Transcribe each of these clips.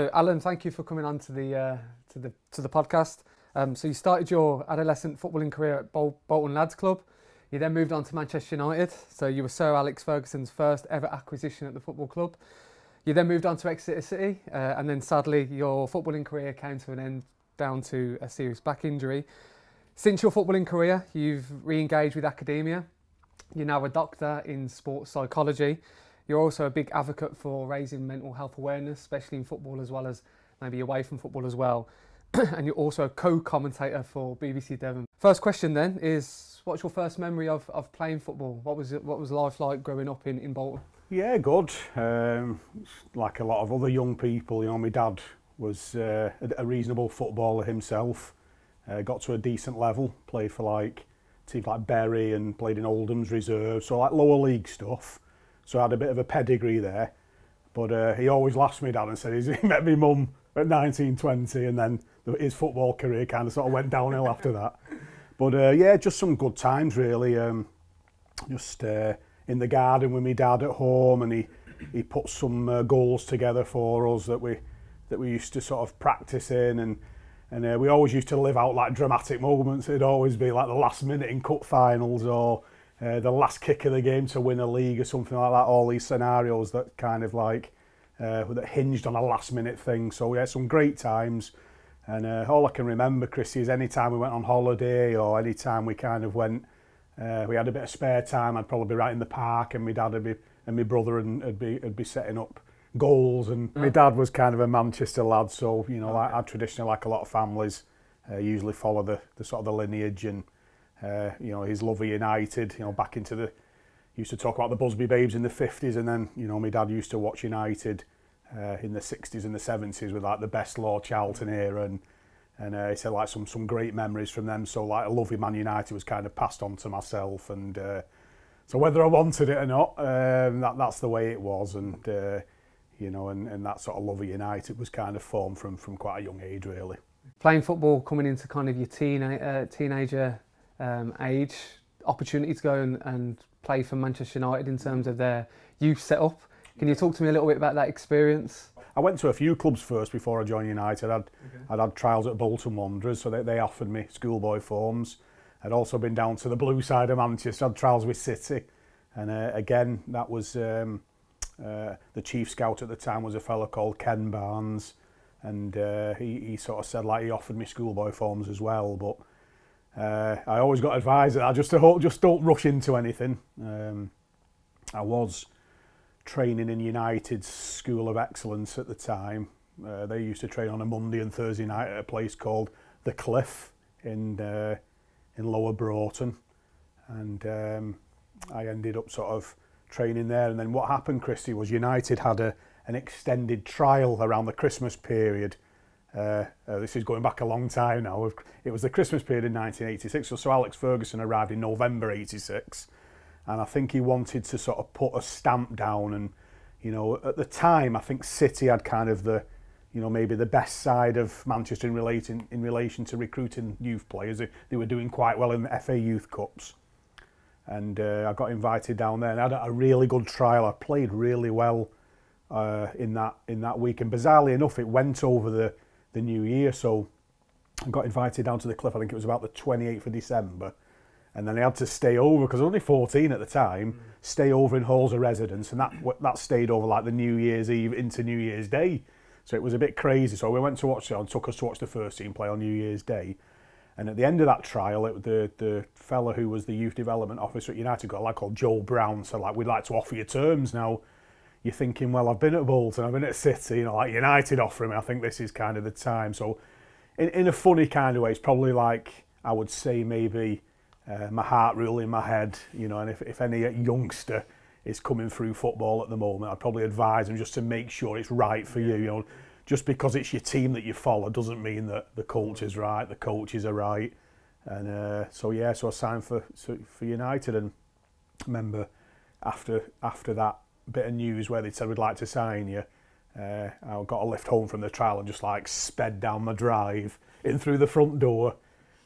So, Alan, thank you for coming on to the uh, to the to the podcast. Um, so you started your adolescent footballing career at Bol- Bolton Lads Club. You then moved on to Manchester United. So you were Sir Alex Ferguson's first ever acquisition at the football club. You then moved on to Exeter City, uh, and then sadly your footballing career came to an end down to a serious back injury. Since your footballing career, you've re-engaged with academia. You're now a doctor in sports psychology. You're also a big advocate for raising mental health awareness, especially in football as well as maybe away from football as well. and you're also a co-commentator for BBC Devon. First question then is, what's your first memory of, of playing football? What was it, what was life like growing up in, in Bolton? Yeah, good. Um, like a lot of other young people, you know, my dad was uh, a, reasonable footballer himself. Uh, got to a decent level, played for like teams like Bury and played in Oldham's reserve, so like lower league stuff. So I had a bit of a pedigree there. But uh, he always laughs me down and said he met me mum at 1920 and then his football career kind of sort of went downhill after that. But uh, yeah, just some good times really. Um, just uh, in the garden with my dad at home and he, he put some uh, goals together for us that we that we used to sort of practice in and and uh, we always used to live out like dramatic moments. It'd always be like the last minute in cup finals or uh, the last kick of the game to win a league or something like that. All these scenarios that kind of like uh, that hinged on a last minute thing. So we had some great times. And uh, all I can remember, Chrissy, is any time we went on holiday or any time we kind of went, uh, we had a bit of spare time, I'd probably be right in the park and my dad would be, and my brother and would be, would be setting up goals. And my dad was kind of a Manchester lad, so, you know, okay. like, I traditionally, like a lot of families, uh, usually follow the, the sort of the lineage and, Uh, you know, his love of United, you know, back into the, used to talk about the Busby Babes in the 50s and then, you know, my dad used to watch United uh, in the 60s and the 70s with like the best Lord Charlton era and, and uh, he said like some, some great memories from them. So like a love of Man United was kind of passed on to myself and uh, so whether I wanted it or not, um, that, that's the way it was and, uh, you know, and, and that sort of love of United was kind of formed from, from quite a young age really. Playing football, coming into kind of your teen, uh, teenager um, age opportunity to go and, and play for Manchester United in terms of their youth setup can you talk to me a little bit about that experience? I went to a few clubs first before I joined United. I'd, okay. I'd had trials at Bolton Wanderers, so they, they offered me schoolboy forms. I'd also been down to the blue side of Manchester, had trials with City. And uh, again, that was um, uh, the chief scout at the time was a fellow called Ken Barnes. And uh, he, he sort of said, like, he offered me schoolboy forms as well. But Uh, I always got advised that I just to, just don't rush into anything. Um, I was training in United's School of Excellence at the time. Uh, they used to train on a Monday and Thursday night at a place called The Cliff in uh, in Lower Broughton, and um, I ended up sort of training there. And then what happened, Christy, was United had a an extended trial around the Christmas period. Uh, uh, this is going back a long time now. It was the Christmas period in 1986. So, so Alex Ferguson arrived in November 86 and I think he wanted to sort of put a stamp down. And you know, at the time, I think City had kind of the, you know, maybe the best side of Manchester in relation in relation to recruiting youth players. They, they were doing quite well in the FA Youth Cups, and uh, I got invited down there and I had a really good trial. I played really well uh, in that in that week, and bizarrely enough, it went over the the new year. So I got invited down to the cliff. I think it was about the 28th of December and then I had to stay over because I was only 14 at the time. Mm. Stay over in halls of residence, and that that stayed over like the New Year's Eve into New Year's Day. So it was a bit crazy. So we went to watch it and took us to watch the first team play on New Year's Day. And at the end of that trial, it, the the fellow who was the youth development officer at United got a lad called Joe Brown. So like, we'd like to offer you terms now. You're thinking, well, I've been at Bolton, I've been at City, you know, like United offering me. I think this is kind of the time. So, in in a funny kind of way, it's probably like I would say maybe uh, my heart rule in my head, you know, and if, if any youngster is coming through football at the moment, I'd probably advise them just to make sure it's right for you, you know. Just because it's your team that you follow doesn't mean that the coach is right, the coaches are right. And uh, so, yeah, so I signed for, for United and I remember after, after that bit of news where they said we'd like to sign you, uh, I got a lift home from the trial and just like sped down my drive in through the front door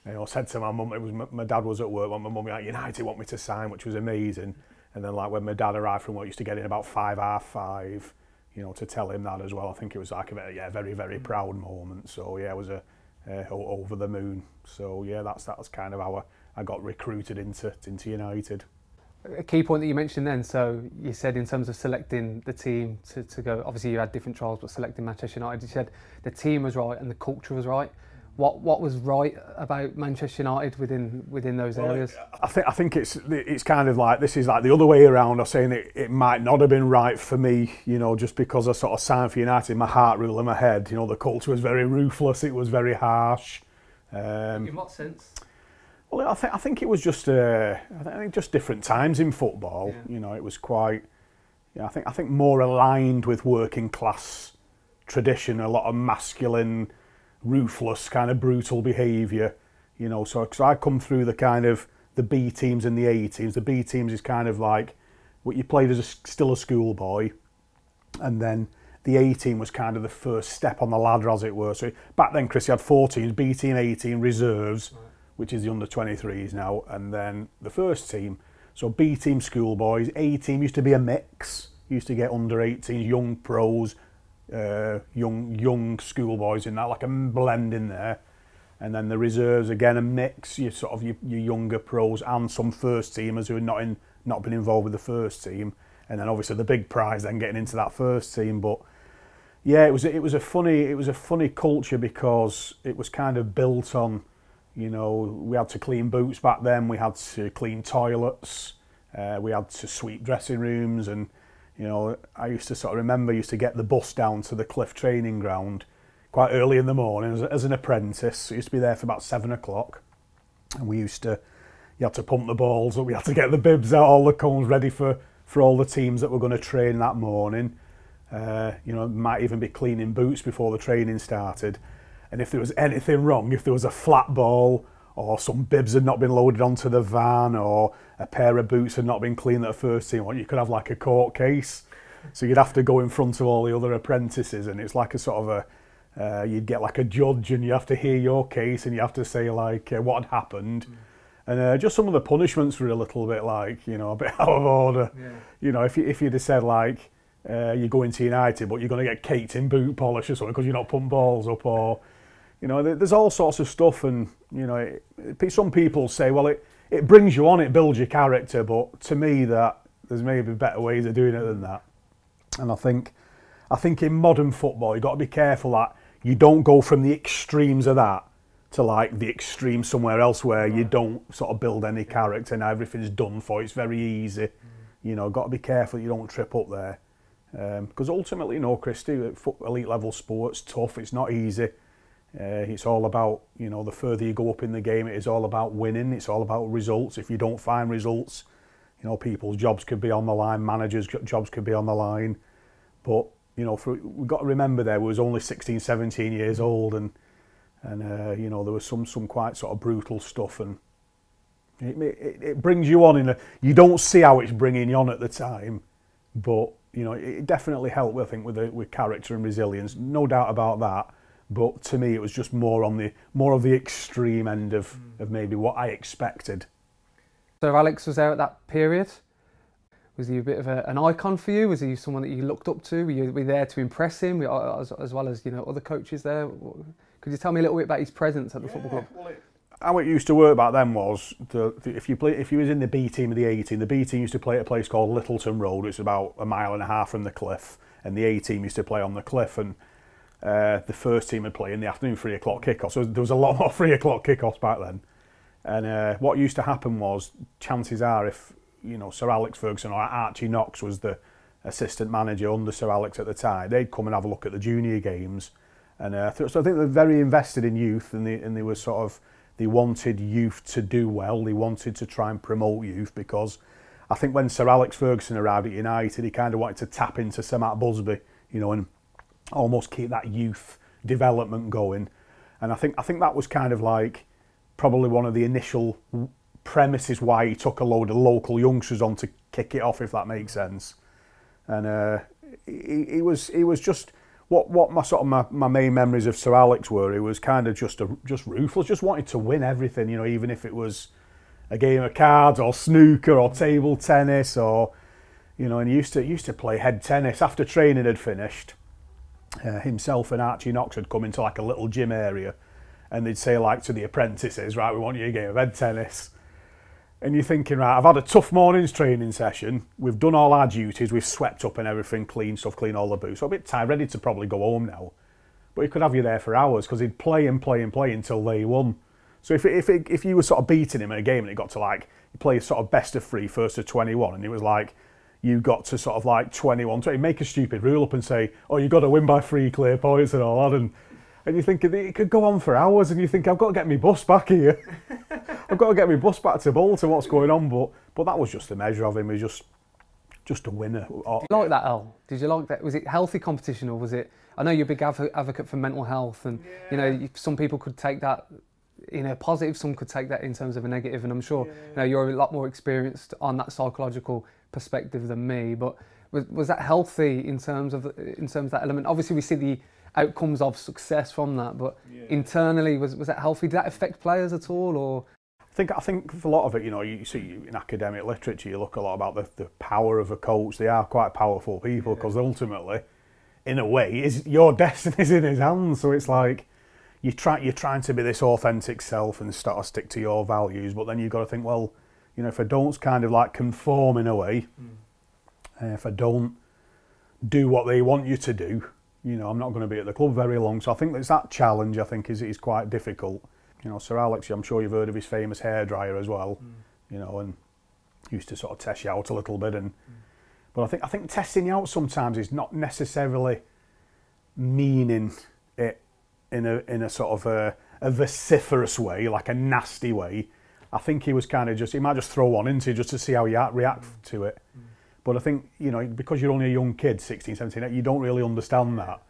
you know, said to my mum, it was my, my dad was at work my mum like United want me to sign, which was amazing. And then like when my dad arrived from work, used to get in about five half five. you know, to tell him that as well. I think it was like a very, yeah, very, very proud moment. So yeah, it was a uh, over the moon. So yeah, that's that's kind of how I, I got recruited into into United. A key point that you mentioned then, so you said in terms of selecting the team to, to go, obviously you had different trials, but selecting Manchester United, you said the team was right and the culture was right what what was right about Manchester United within within those well, areas? I think I think it's it's kind of like this is like the other way around. I'm saying it, it might not have been right for me, you know, just because I sort of signed for United, my heart rule in my head. You know, the culture was very ruthless. It was very harsh. Um, in what sense? Well, I think I think it was just uh, I think just different times in football. Yeah. You know, it was quite. Yeah, I think I think more aligned with working class tradition. A lot of masculine ruthless, kind of brutal behaviour. You know, so cause I come through the kind of the B teams and the A teams. The B teams is kind of like what you played as a, still a schoolboy, and then the A team was kind of the first step on the ladder, as it were. So back then, Chris, you had four teams: B team, A team, reserves, right. Which is the under 23s now, and then the first team. So B team schoolboys, A team used to be a mix. Used to get under 18s, young pros, uh, young young schoolboys in that, like a blend in there. And then the reserves again a mix. You sort of your, your younger pros and some first teamers who are not in not been involved with the first team. And then obviously the big prize then getting into that first team. But yeah, it was it was a funny it was a funny culture because it was kind of built on, You know, we had to clean boots back then, we had to clean toilets, uh, we had to sweep dressing rooms and you know, I used to sort of remember used to get the bus down to the Cliff training ground quite early in the morning as, as an apprentice. I used to be there for about seven o'clock and we used to, you had to pump the balls up, we had to get the bibs out, all the cones ready for, for all the teams that were going to train that morning. Uh, you know, might even be cleaning boots before the training started. And if there was anything wrong, if there was a flat ball or some bibs had not been loaded onto the van, or a pair of boots had not been cleaned at the first team, well, you could have like a court case. So you'd have to go in front of all the other apprentices, and it's like a sort of a uh, you'd get like a judge, and you have to hear your case, and you have to say like uh, what had happened. Mm. And uh, just some of the punishments were a little bit like, you know, a bit out of order. Yeah. You know, if, you, if you'd have said like, uh, you're going to United, but you're going to get caked in boot polish or something because you're not putting balls up, or you know, there's all sorts of stuff, and you know, it, some people say, well, it it brings you on, it builds your character, but to me, that there's maybe better ways of doing it than that. And I think, I think in modern football, you've got to be careful that you don't go from the extremes of that to like the extreme somewhere else where you don't sort of build any character and everything's done for. It's very easy. You know, got to be careful you don't trip up there. Because um, ultimately, you know, Christy, elite level sports tough. It's not easy. Uh, it's all about, you know, the further you go up in the game, it is all about winning. It's all about results. If you don't find results, you know, people's jobs could be on the line, managers' jobs could be on the line. But, you know, for, we've got to remember there was only 16, 17 years old and, and uh, you know, there was some, some quite sort of brutal stuff and it, it, it brings you on in a, you don't see how it's bringing you on at the time, but, you know, it definitely helped, I think, with, the, with character and resilience. No doubt about that but to me it was just more on the more of the extreme end of, mm. of maybe what I expected. So Alex was there at that period. Was he a bit of a, an icon for you? Was he someone that you looked up to? Were you, were you there to impress him, as, as, well as you know other coaches there? Could you tell me a little bit about his presence at the yeah, football club? Well, it, how it used to work back then was the, the, if you play if you was in the B team of the A team, the B team used to play at a place called Littleton Road. It's about a mile and a half from the cliff, and the A team used to play on the cliff and uh, the first team would play in the afternoon three o'clock kickoff. So there was a lot more three o'clock kickoffs back then. And uh, what used to happen was, chances are, if you know Sir Alex Ferguson or Archie Knox was the assistant manager under Sir Alex at the time, they'd come and have a look at the junior games. And uh, so I think they're very invested in youth, and they and they were sort of they wanted youth to do well. They wanted to try and promote youth because I think when Sir Alex Ferguson arrived at United, he kind of wanted to tap into Sir Matt Busby, you know, and almost keep that youth development going. And I think I think that was kind of like probably one of the initial premises why he took a load of local youngsters on to kick it off, if that makes sense. And uh, he, he was he was just what what my sort of my, my main memories of Sir Alex were. He was kind of just a, just ruthless, just wanted to win everything. You know, even if it was a game of cards or snooker or table tennis or You know, and he used to used to play head tennis after training had finished. Uh, himself and Archie Knox had come into like a little gym area, and they'd say like to the apprentices, right, we want you a game of head tennis. And you're thinking, right, I've had a tough morning's training session. We've done all our duties. We've swept up and everything, clean stuff, clean all the boots. So a bit tired, ready to probably go home now. But he could have you there for hours because he'd play and play and play until they won. So if if if you were sort of beating him in a game and it got to like you play sort of best of three, first to 21, and it was like you got to sort of like 21, 20, make a stupid rule up and say, oh, you've got to win by three clear points and all that. And, and you think it could go on for hours and you think, I've got to get my bus back here. I've got to get my bus back to Bolton, what's going on? But but that was just a measure of him. He was just just a winner. Did you like that, Al? Did you like that? Was it healthy competition or was it? I know you're a big advocate for mental health, and yeah. you know some people could take that in a positive, some could take that in terms of a negative, and I'm sure yeah. you know you're a lot more experienced on that psychological perspective than me. But was, was that healthy in terms of in terms of that element? Obviously, we see the outcomes of success from that, but yeah. internally, was was that healthy? Did that affect players at all, or? I think I think for a lot of it, you know, you see in academic literature, you look a lot about the, the power of a coach. They are quite powerful people because yeah. ultimately, in a way, is your destiny is in his hands. So it's like you try you're trying to be this authentic self and start to stick to your values, but then you've got to think, well, you know, if I don't kind of like conform in a way, mm. uh, if I don't do what they want you to do, you know, I'm not going to be at the club very long. So I think there's that challenge. I think is is quite difficult. You know, Sir Alex, I'm sure you've heard of his famous hairdryer as well. Mm. You know, and used to sort of test you out a little bit. And mm. but I think I think testing you out sometimes is not necessarily meaning it in a in a sort of a, a vociferous way, like a nasty way. I think he was kind of just he might just throw one into just to see how you react to it. But I think you know because you're only a young kid, 16, 17, you don't really understand that.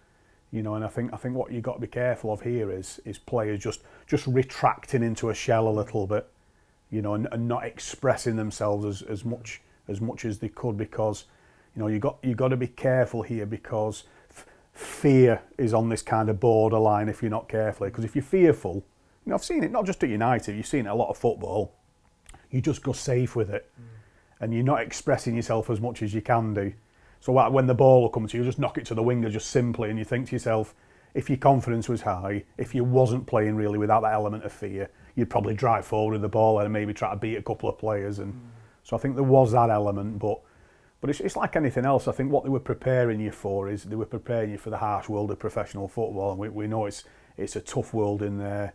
You know, and I think I think what you've got to be careful of here is is players just just retracting into a shell a little bit, you know, and, and not expressing themselves as, as much as much as they could because, you know, you got you got to be careful here because fear is on this kind of borderline if you're not careful. Because if you're fearful, you know, I've seen it not just at United, you've seen it a lot of football. You just go safe with it, mm. and you're not expressing yourself as much as you can do. So when the ball will come to you, you just knock it to the winger just simply, and you think to yourself, if your confidence was high, if you wasn't playing really without that element of fear, you'd probably drive forward with the ball and maybe try to beat a couple of players. And mm. so I think there was that element, but but it's, it's like anything else. I think what they were preparing you for is they were preparing you for the harsh world of professional football, and we, we know it's it's a tough world in there,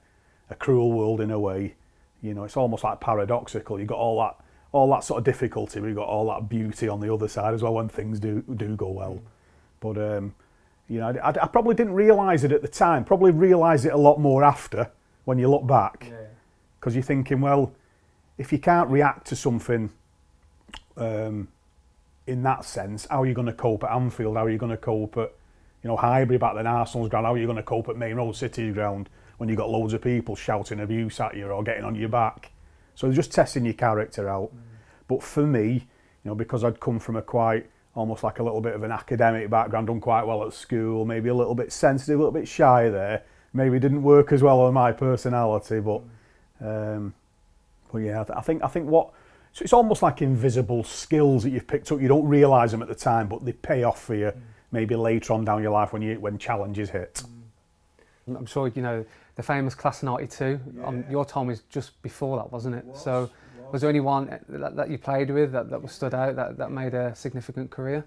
a cruel world in a way. You know, it's almost like paradoxical. You've got all that all that sort of difficulty, we've got all that beauty on the other side as well when things do do go well. But um, you know, I, I probably didn't realise it at the time. Probably realised it a lot more after when you look back, because yeah. you're thinking, well, if you can't react to something um, in that sense, how are you going to cope at Anfield? How are you going to cope at, you know, Highbury back then, Arsenal's ground? How are you going to cope at Maine Road City ground when you've got loads of people shouting abuse at you or getting on your back? So they're just testing your character out. Mm. But for me, you know, because I'd come from a quite, almost like a little bit of an academic background, done quite well at school, maybe a little bit sensitive, a little bit shy there, maybe didn't work as well on my personality, but, um, but yeah, I think I think what so it's almost like invisible skills that you've picked up. You don't realise them at the time, but they pay off for you mm. maybe later on down your life when you when challenges hit. Mm. I'm sure you know the famous class '92. Yeah. Um, your time was just before that, wasn't it? Was, so, was. was. there anyone that, that you played with that, that was stood out that, that made a significant career?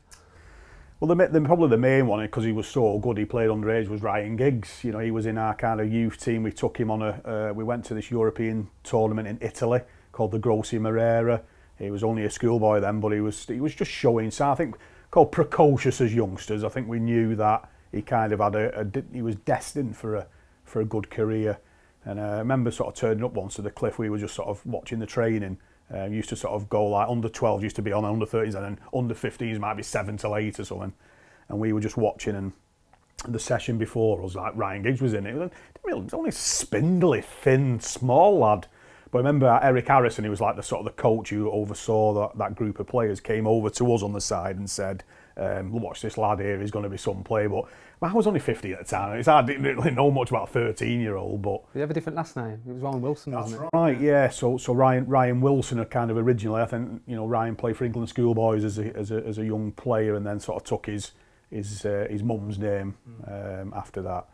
Well, the, the, probably the main one because he was so good. He played underage was Ryan Giggs. You know, he was in our kind of youth team. We took him on a. Uh, we went to this European tournament in Italy called the Grossi Marera. He was only a schoolboy then, but he was he was just showing. So I think called precocious as youngsters. I think we knew that he kind of had a, a he was destined for a for a good career. And uh, I remember sort of turning up once to the cliff. We were just sort of watching the training. Uh, used to sort of go like under 12 used to be on under 13s and then under 15s might be seven till eight or something. And we were just watching and the session before us, like Ryan Giggs was in it. It was only spindly, thin, small lad. But I remember Eric Harrison, he was like the sort of the coach who oversaw that, that group of players, came over to us on the side and said, um, watch this lad here, he's going to be some player. But I was only 50 at the time, it's hard to really know much about a 13 year old. But you have a different last name. It was Ryan Wilson, That's wasn't it? Right, yeah. So so Ryan Ryan Wilson, are kind of originally, I think you know Ryan played for England schoolboys as a, as a, as a young player, and then sort of took his his uh, his mum's name mm. um, after that.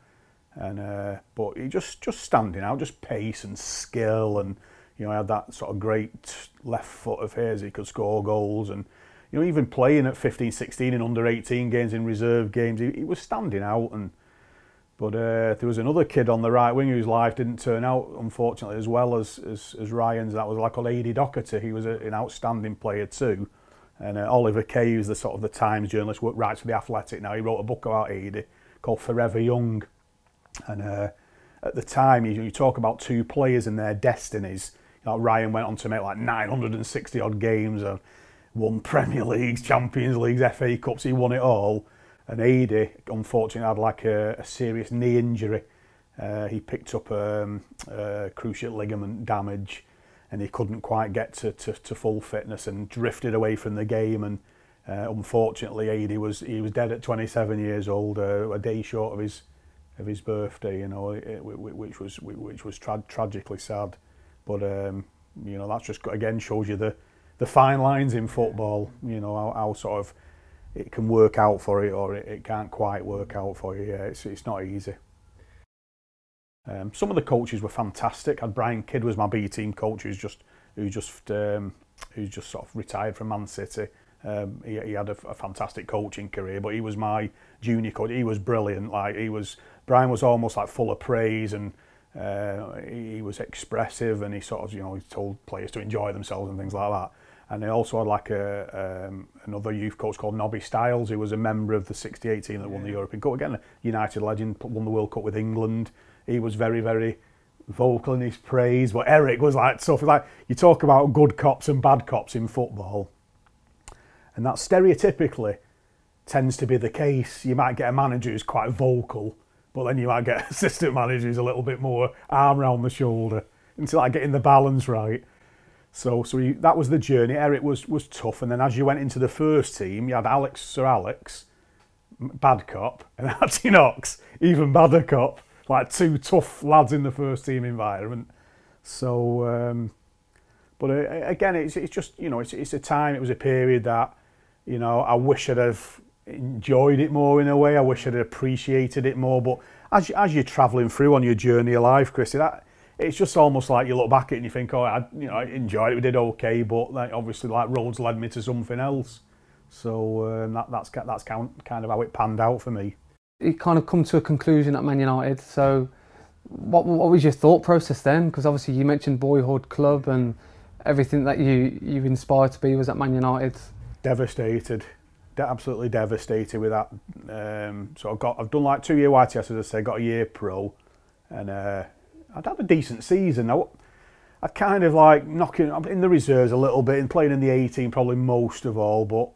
And uh, but he just just standing out, just pace and skill, and you know he had that sort of great left foot of his. He could score goals and you know, even playing at 15, 16 in under 18 games in reserve games, he, he was standing out. And but uh, there was another kid on the right wing whose life didn't turn out, unfortunately, as well as as, as Ryan's. That was like called Ady Doherty. He was a, an outstanding player too. And uh, Oliver Kay, who's the sort of the Times journalist, writes for the Athletic now. He wrote a book about Ady called Forever Young. And uh, at the time, you, you talk about two players and their destinies. You know, Ryan went on to make like 960 odd games. And, won Premier Leagues, Champions Leagues, FA Cups, he won it all. And Aidy, unfortunately, had like a, a serious knee injury. Uh, he picked up um, uh, cruciate ligament damage and he couldn't quite get to, to, to full fitness and drifted away from the game and uh, unfortunately Aidy was he was dead at 27 years old uh, a day short of his of his birthday you know it, which was which was tra tragically sad but um you know that's just again shows you the the fine lines in football. You know how, how sort of it can work out for you or it, it can't quite work out for you. Yeah, it's it's not easy. Um, some of the coaches were fantastic. had Brian Kidd was my B team coach, who's just who just um, who's just sort of retired from Man City. Um, he, he had a, a fantastic coaching career, but he was my junior coach. He was brilliant. Like he was, Brian was almost like full of praise and uh, he was expressive and he sort of you know he told players to enjoy themselves and things like that. And they also had like a um, another youth coach called Nobby Stiles, who was a member of the 68 team that yeah. won the European Cup. Again, a United legend, won the World Cup with England. He was very, very vocal in his praise. But Eric was like so like you talk about good cops and bad cops in football, and that stereotypically tends to be the case. You might get a manager who's quite vocal, but then you might get an assistant manager who's a little bit more arm around the shoulder until I like getting the balance right. So, so he, that was the journey. Eric was was tough, and then as you went into the first team, you had Alex Sir Alex, bad cop, and Archie Knox, even badder cop. Like two tough lads in the first team environment. So, um, but uh, again, it's it's just you know it's it's a time. It was a period that you know I wish I'd have enjoyed it more in a way. I wish I'd have appreciated it more. But as as you're travelling through on your journey of life, Chrissy, that it's just almost like you look back at it and you think, oh, I, you know, I enjoyed it, we did okay, but like, obviously, like roads led me to something else. So um, that, that's that's kind of how it panned out for me. You kind of come to a conclusion at Man United. So, what what was your thought process then? Because obviously you mentioned boyhood club and everything that you you inspired to be was at Man United. Devastated, De- absolutely devastated with that. Um, so I've got I've done like two year YTS as I say, got a year pro, and. Uh, I'd had a decent season. I, I'd kind of like knocking in the reserves a little bit and playing in the 18 probably most of all. But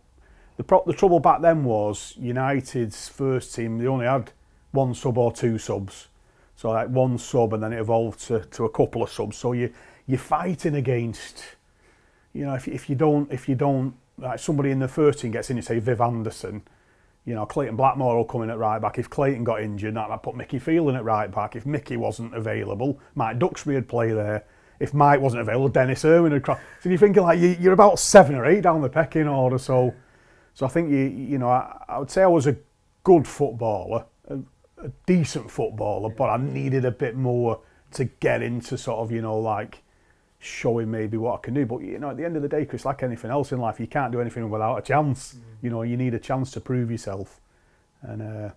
the pro- the trouble back then was United's first team they only had one sub or two subs, so like one sub and then it evolved to, to a couple of subs. So you you're fighting against, you know, if if you don't if you don't like somebody in the first team gets in, you say Viv Anderson you know, Clayton Blackmore will come in at right back. If Clayton got injured, that might put Mickey Field at right back. If Mickey wasn't available, Mike Duxbury would play there. If Mike wasn't available, Denis Irwin would cross. So you're thinking like you, are about seven or eight down the pecking order. So, so I think you, you know, I, I would say I was a good footballer, a, a decent footballer, but I needed a bit more to get into sort of, you know, like showing maybe what I can do. But you know, at the end of the day, Chris, like anything else in life, you can't do anything without a chance. Mm. You know, you need a chance to prove yourself. And uh,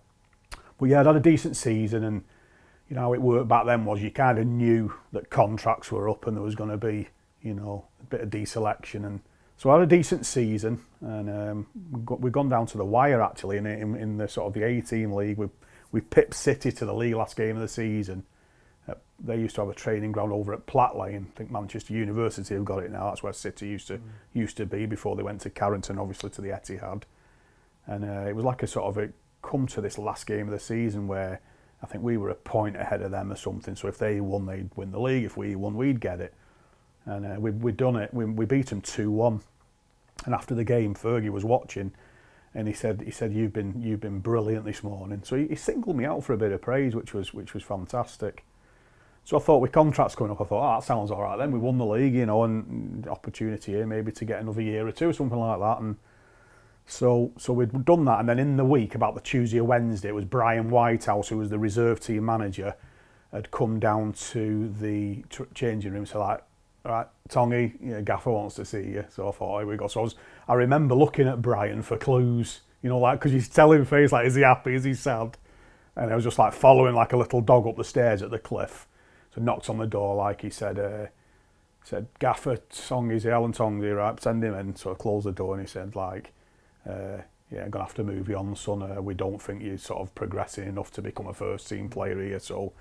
but yeah, I'd had a decent season, and you know how it worked back then was you kind of knew that contracts were up and there was going to be you know a bit of deselection, and so I had a decent season, and um, we've gone down to the wire actually in, in, in the sort of the A team league. We we pipped City to the league last game of the season. They used to have a training ground over at Platt Lane. I think Manchester University have got it now. That's where City used to mm. used to be before they went to Carrington, obviously to the Etihad. And uh, it was like a sort of a come to this last game of the season where I think we were a point ahead of them or something. So if they won, they'd win the league. If we won, we'd get it. And uh, we we'd done it. We, we beat them two one. And after the game, Fergie was watching, and he said he said you've been you've been brilliant this morning. So he, he singled me out for a bit of praise, which was which was fantastic. So I thought with contracts coming up, I thought, oh, that sounds all right. Then we won the league, you know, and opportunity here maybe to get another year or two, or something like that. And so so we'd done that, and then in the week, about the Tuesday or Wednesday, it was Brian Whitehouse, who was the reserve team manager, had come down to the changing room. So like, all right, Tongy, you know, Gaffer wants to see you. So I thought, here we go. So I was, I remember looking at Brian for clues, you know, like because he's telling face like, is he happy? Is he sad? And I was just like following like a little dog up the stairs at the cliff. So knocked on the door, like he said, uh, said Gaffer Tongy's here, Alan Tongy, right? Send him in. So I closed the door and he said like uh, yeah, I'm gonna have to move you on, son. Uh, we don't think you're sort of progressing enough to become a first team player here. So,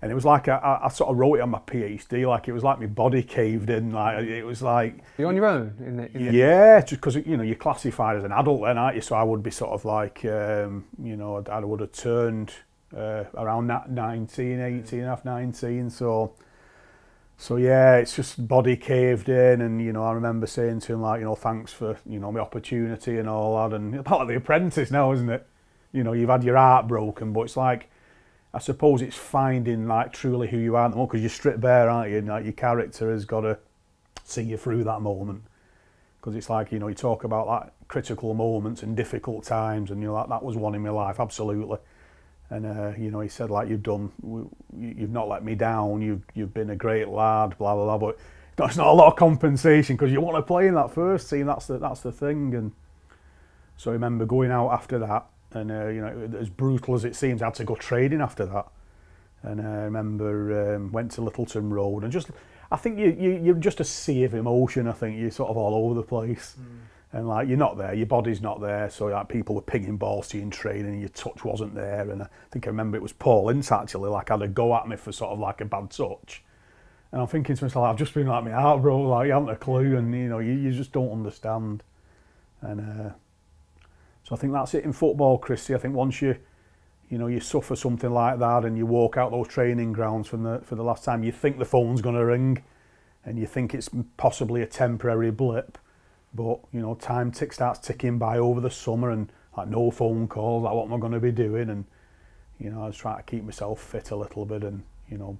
and it was like I, I, I sort of wrote it on my PhD, like it was like my body caved in. Like it was like you're on your own. In the, in yeah, just because you know you're classified as an adult then, aren't you? So I would be sort of like, um, you know, I would have turned uh, around 19, 18, half 19. So so yeah, it's just body caved in, and you know, I remember saying to him like, you know, thanks for you know my opportunity and all that, and about like the apprentice now, isn't it? You know, you've had your heart broken, but it's like, I suppose it's finding like truly who you are because you're stripped bare, aren't you? And like your character has got to see you through that moment, because it's like you know, you talk about like critical moments and difficult times, and you know, like, that was one in my life, absolutely and uh, you know he said like you've done you've not let me down. You've you've been a great lad blah blah blah. But that's not a lot of compensation because you want to play in that first team. That's the that's the thing. And so I remember going out after that and uh, you know as brutal as it seems I had to go trading after that. And uh, I remember um, went to Littleton Road and just I think you, you you're just a sea of emotion I think. You're sort of all over the place. Mm and like you're not there, your body's not there. So like people were pinging balls to you in training, and your touch wasn't there. And I think I remember it was Paul Ince actually like had a go at me for sort of like a bad touch. And I'm thinking to myself, I've just been like my heart, bro. Like you haven't a clue, and you know you, you just don't understand. And uh, so I think that's it in football, Christy. I think once you you know you suffer something like that, and you walk out those training grounds from the for the last time, you think the phone's going to ring, and you think it's possibly a temporary blip but you know, time tick starts ticking by over the summer, and like no phone calls. Like, what am I going to be doing? And you know, I was trying to keep myself fit a little bit, and you know,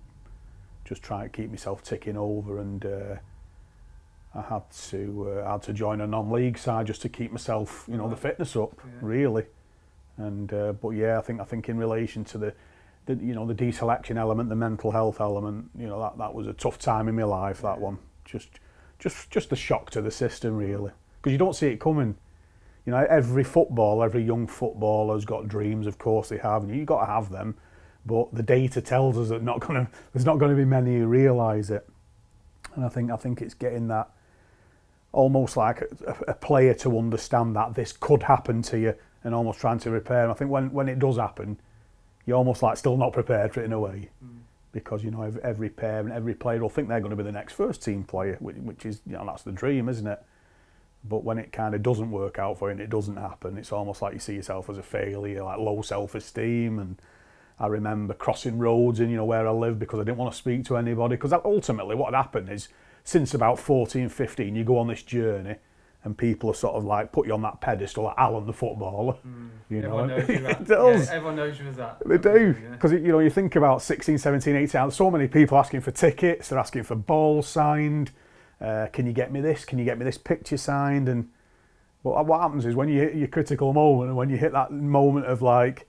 just try to keep myself ticking over. And uh, I had to uh, I had to join a non-league side just to keep myself, you know, the fitness up, yeah. really. And uh, but yeah, I think I think in relation to the, the you know the deselection element, the mental health element, you know that that was a tough time in my life. That one just just just a shock to the system really because you don't see it coming. You know, every football, every young footballer's got dreams. Of course, they have, and you've got to have them. But the data tells us that not gonna, there's not going to be many who realise it. And I think I think it's getting that almost like a, a, player to understand that this could happen to you, and almost trying to repair. And I think when when it does happen, you're almost like still not prepared for it in a way. Mm because you know every, every parent, every player will think they're going to be the next first team player, which, which is you know that's the dream, isn't it? But when it kind of doesn't work out for you and it doesn't happen, it's almost like you see yourself as a failure, like low self-esteem. And I remember crossing roads in you know where I live because I didn't want to speak to anybody because ultimately what happened is since about 14, 15, you go on this journey and people are sort of like put you on that pedestal, like Alan the footballer. Mm. You everyone know, knows you that. does. Yeah, everyone knows you as that. They do because yeah. you know you think about 16, 17, 18. So many people asking for tickets. They're asking for balls signed. Uh, can you get me this? Can you get me this picture signed? And well, what happens is when you hit your critical moment and when you hit that moment of like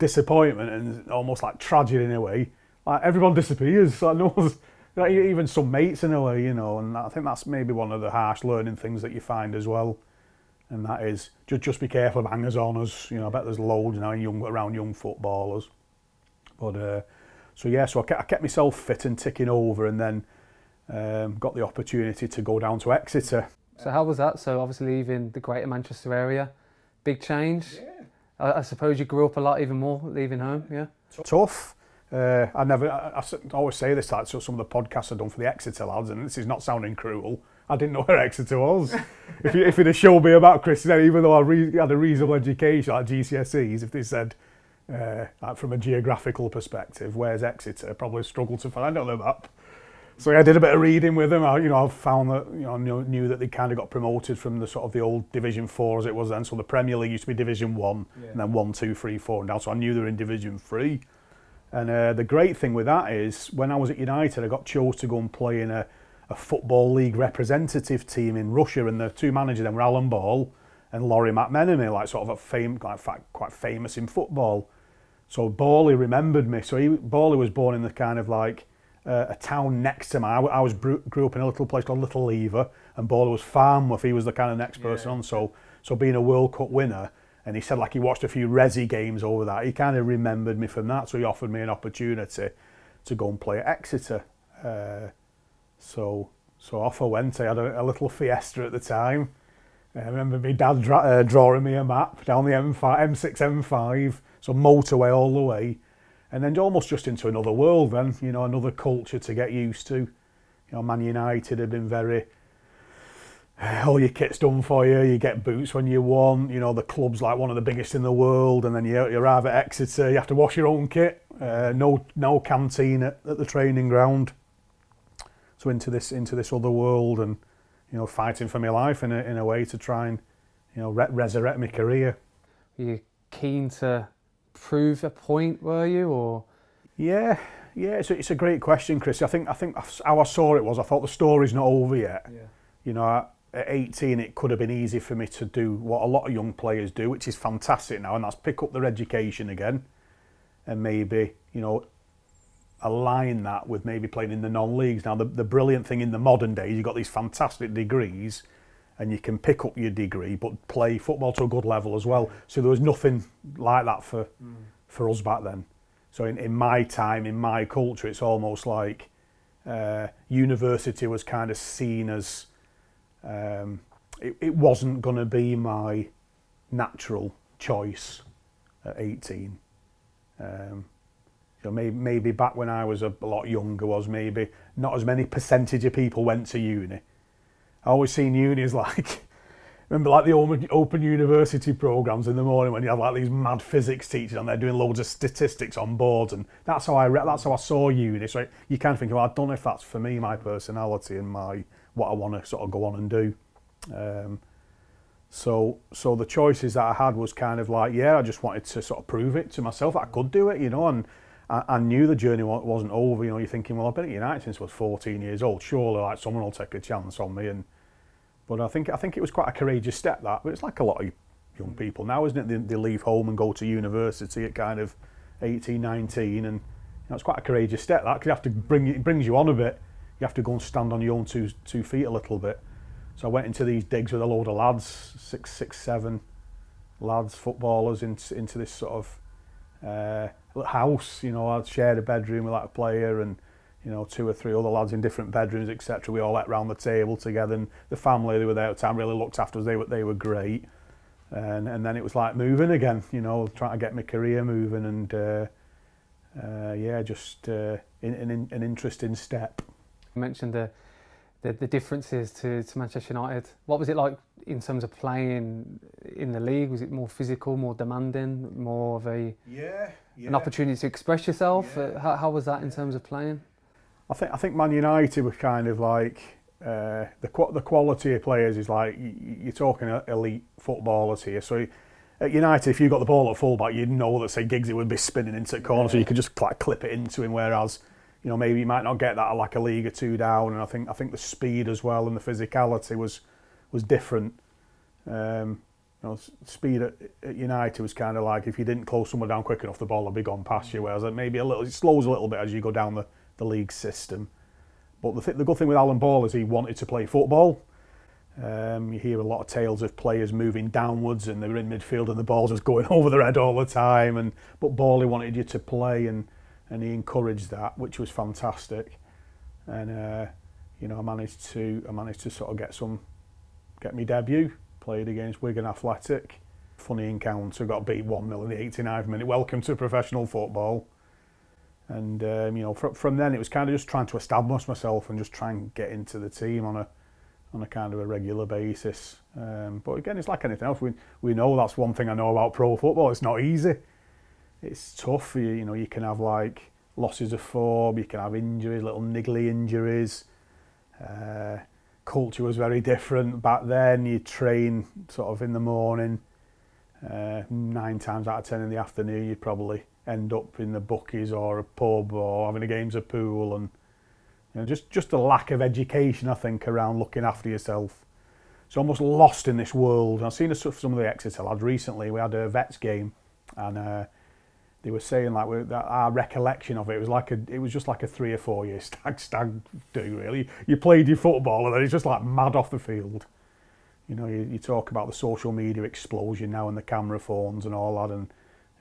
disappointment and almost like tragedy in a way, like everyone disappears. Like no one's even some mates in a way, you know, and I think that's maybe one of the harsh learning things that you find as well. And that is just just be careful of hangers on oners. You know, I bet there's loads now young around young footballers. But uh, so yeah, so I kept, I kept myself fit and ticking over, and then um, got the opportunity to go down to Exeter. So how was that? So obviously leaving the Greater Manchester area, big change. Yeah. I, I suppose you grew up a lot even more leaving home. Yeah. Tough. Uh, I never, I, I, always say this, like, so some of the podcasts I've done for the Exeter lads, and this is not sounding cruel. I didn't know where Exeter was. if, you, if it had shown me about Chris, then even though I re- had a reasonable education, like GCSEs, if they said, uh, like from a geographical perspective, where's Exeter, I probably struggled to find on the map. So yeah, I did a bit of reading with them. I, you know, I found that you know knew, knew that they kind of got promoted from the sort of the old Division Four as it was then. So the Premier League used to be Division One, Yeah. and then one, two, three, four, and now So I knew they were in Division Three. And uh, the great thing with that is, when I was at United, I got chose to go and play in a, a football league representative team in Russia, and the two managers then were Alan Ball and Lawrie McMenemy, like sort of a fame, like quite famous in football. So Bawley remembered me. So he, Bawley was born in the kind of like uh, a town next to me. I was grew up in a little place called Little Lever, and Bawley was Farnworth. He was the kind of next person Yeah. on. So so being a World Cup winner, and he said like he watched a few Resi games over that. He kind of remembered me from that. So he offered me an opportunity to go and play at Exeter. Uh, so so off I went. I had a, a little fiesta at the time. I remember my dad dra- uh, drawing me a map down the M5, M6, M5, so motorway all the way, and then almost just into another world. Then you know another culture to get used to. You know, Man United had been very. All your kit's done for you. You get boots when you want. You know the club's like one of the biggest in the world, and then you, you arrive at Exeter. You have to wash your own kit. Uh, no, no canteen at, at the training ground. So into this into this other world, and you know, fighting for my life in a, in a way to try and, you know, re- resurrect my career. Were you keen to prove a point, were you? Or Yeah, yeah, it's a, it's a great question, Chris. I think I think how I saw it was I thought the story's not over yet. yeah. You know, I- at 18 it could have been easy for me to do what a lot of young players do, which is fantastic now, and that's pick up their education again, and maybe you know align that with maybe playing in the non-leagues. Now, the, the brilliant thing in the modern days, you've got these fantastic degrees, and you can pick up your degree, but play football to a good level as well. So there was nothing like that for for us back then. So in, in my time, in my culture, it's almost like uh, university was kind of seen as um, it, it wasn't going to be my natural choice at 18. Um, maybe, maybe back when I was a, lot younger was maybe not as many percentage of people went to uni. I always seen uni as like, remember like the open, university programs in the morning when you have like these mad physics teachers and they're doing loads of statistics on boards and that's how I re- that's how I saw uni. So you kind of think, well, I don't know if that's for me, my personality and my what I want to sort of go on and do. Um, so so the choices that I had was kind of like, yeah, I just wanted to sort of prove it to myself I could do it, you know, and I, I knew the journey wasn't over. You know, you're thinking, well, I've been at United since I was 14 years old. Surely, like someone will take a chance on me. And but I think I think it was quite a courageous step that. But it's like a lot of young people now, isn't it? They, they leave home and go to university at kind of 18, 19, and you know, it's quite a courageous step that you have to bring it brings you on a bit. You have to go and stand on your own two two feet a little bit. So I went into these digs with a load of lads, six, six, seven lads, footballers, into into this sort of uh, house. You know, I'd shared a bedroom with a player and you know two or three other lads in different bedrooms, etc. We all ate round the table together, and the family they were there at the time really looked after us. They were they were great, and and then it was like moving again. You know, trying to get my career moving, and uh, uh, yeah, just uh, in, in, an interesting step. You mentioned the, the the differences to, to Manchester United. What was it like in terms of playing in the league? Was it more physical, more demanding, more of a Yeah, an opportunity to express yourself? Yeah. Uh, how, how was that in terms of playing? I think I think Man United were kind of like uh, the the quality of players is like y- y- you're talking elite footballers here. So at United, if you got the ball at fullback, you'd know that say Giggsy would be spinning into the corner, so you could just like clip it into him. Whereas you know maybe you might not get that at like a league or two down. And I think I think the speed as well and the physicality was was different. Um, you know, speed at, at United was kind of like if you didn't close someone down quick enough, the ball would be gone past you. Whereas maybe a little, it slows a little bit as you go down the, the league system. But the, th- the good thing with Alan Ball is he wanted to play football. Um, you hear a lot of tales of players moving downwards and they were in midfield and the ball's just going over their head all the time. And but Ball he wanted you to play and and he encouraged that, which was fantastic. And uh, you know I managed to I managed to sort of get some get me debut. Played against Wigan Athletic. Funny encounter. Got beat one 0 in the 89th minute. Welcome to professional football. And um, you know, from, from then it was kind of just trying to establish myself and just try and get into the team on a on a kind of a regular basis. Um, but again, it's like anything else. We we know that's one thing I know about pro football. It's not easy. It's tough. You, you know, you can have like losses of form, you can have injuries, little niggly injuries. Uh, culture was very different back then. You train sort of in the morning, uh, nine times out of ten in the afternoon, you'd probably end up in the bookies or a pub or having a games of pool and you know, just just a lack of education, I think, around looking after yourself. It's almost lost in this world. I've seen some of the Exeter lads recently. We had a vets game, and uh, they were saying like we, that our recollection of it, it was like a it was just like a three or four year stag stag do really. You played your football and then it's just like mad off the field. You know, you, you talk about the social media explosion now and the camera phones and all that and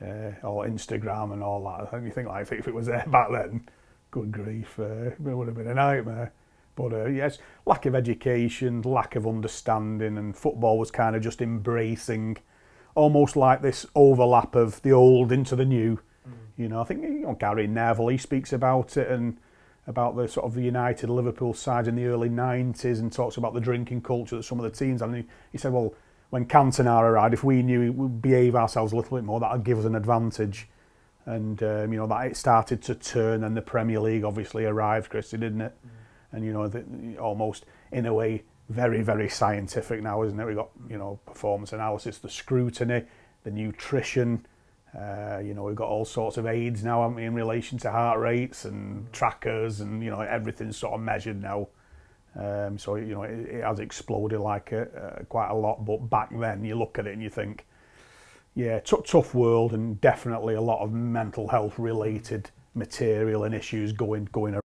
uh, or Instagram and all that. And you think like if it was there back then, good grief, uh, it would have been a nightmare. But uh, yes, lack of education, lack of understanding, and football was kind of just embracing almost like this overlap of the old into the new. Mm. You know, I think you know, Gary Neville, he speaks about it and about the sort of the United Liverpool side in the early 90s and talks about the drinking culture that some of the teams and he, he said well when Cantona arrived if we knew we would behave ourselves a little bit more that would give us an advantage and um, you know that it started to turn and the Premier League obviously arrived Christy didn't it mm. and you know the, almost in a way very, very scientific now, isn't it? We've got, you know, performance analysis, the scrutiny, the nutrition, uh, you know, we've got all sorts of aids now, haven't we, in relation to heart rates and trackers and, you know, everything's sort of measured now. Um, so, you know, it, it has exploded like a, uh, quite a lot. But back then, you look at it and you think, yeah, t- tough world and definitely a lot of mental health related material and issues going going around.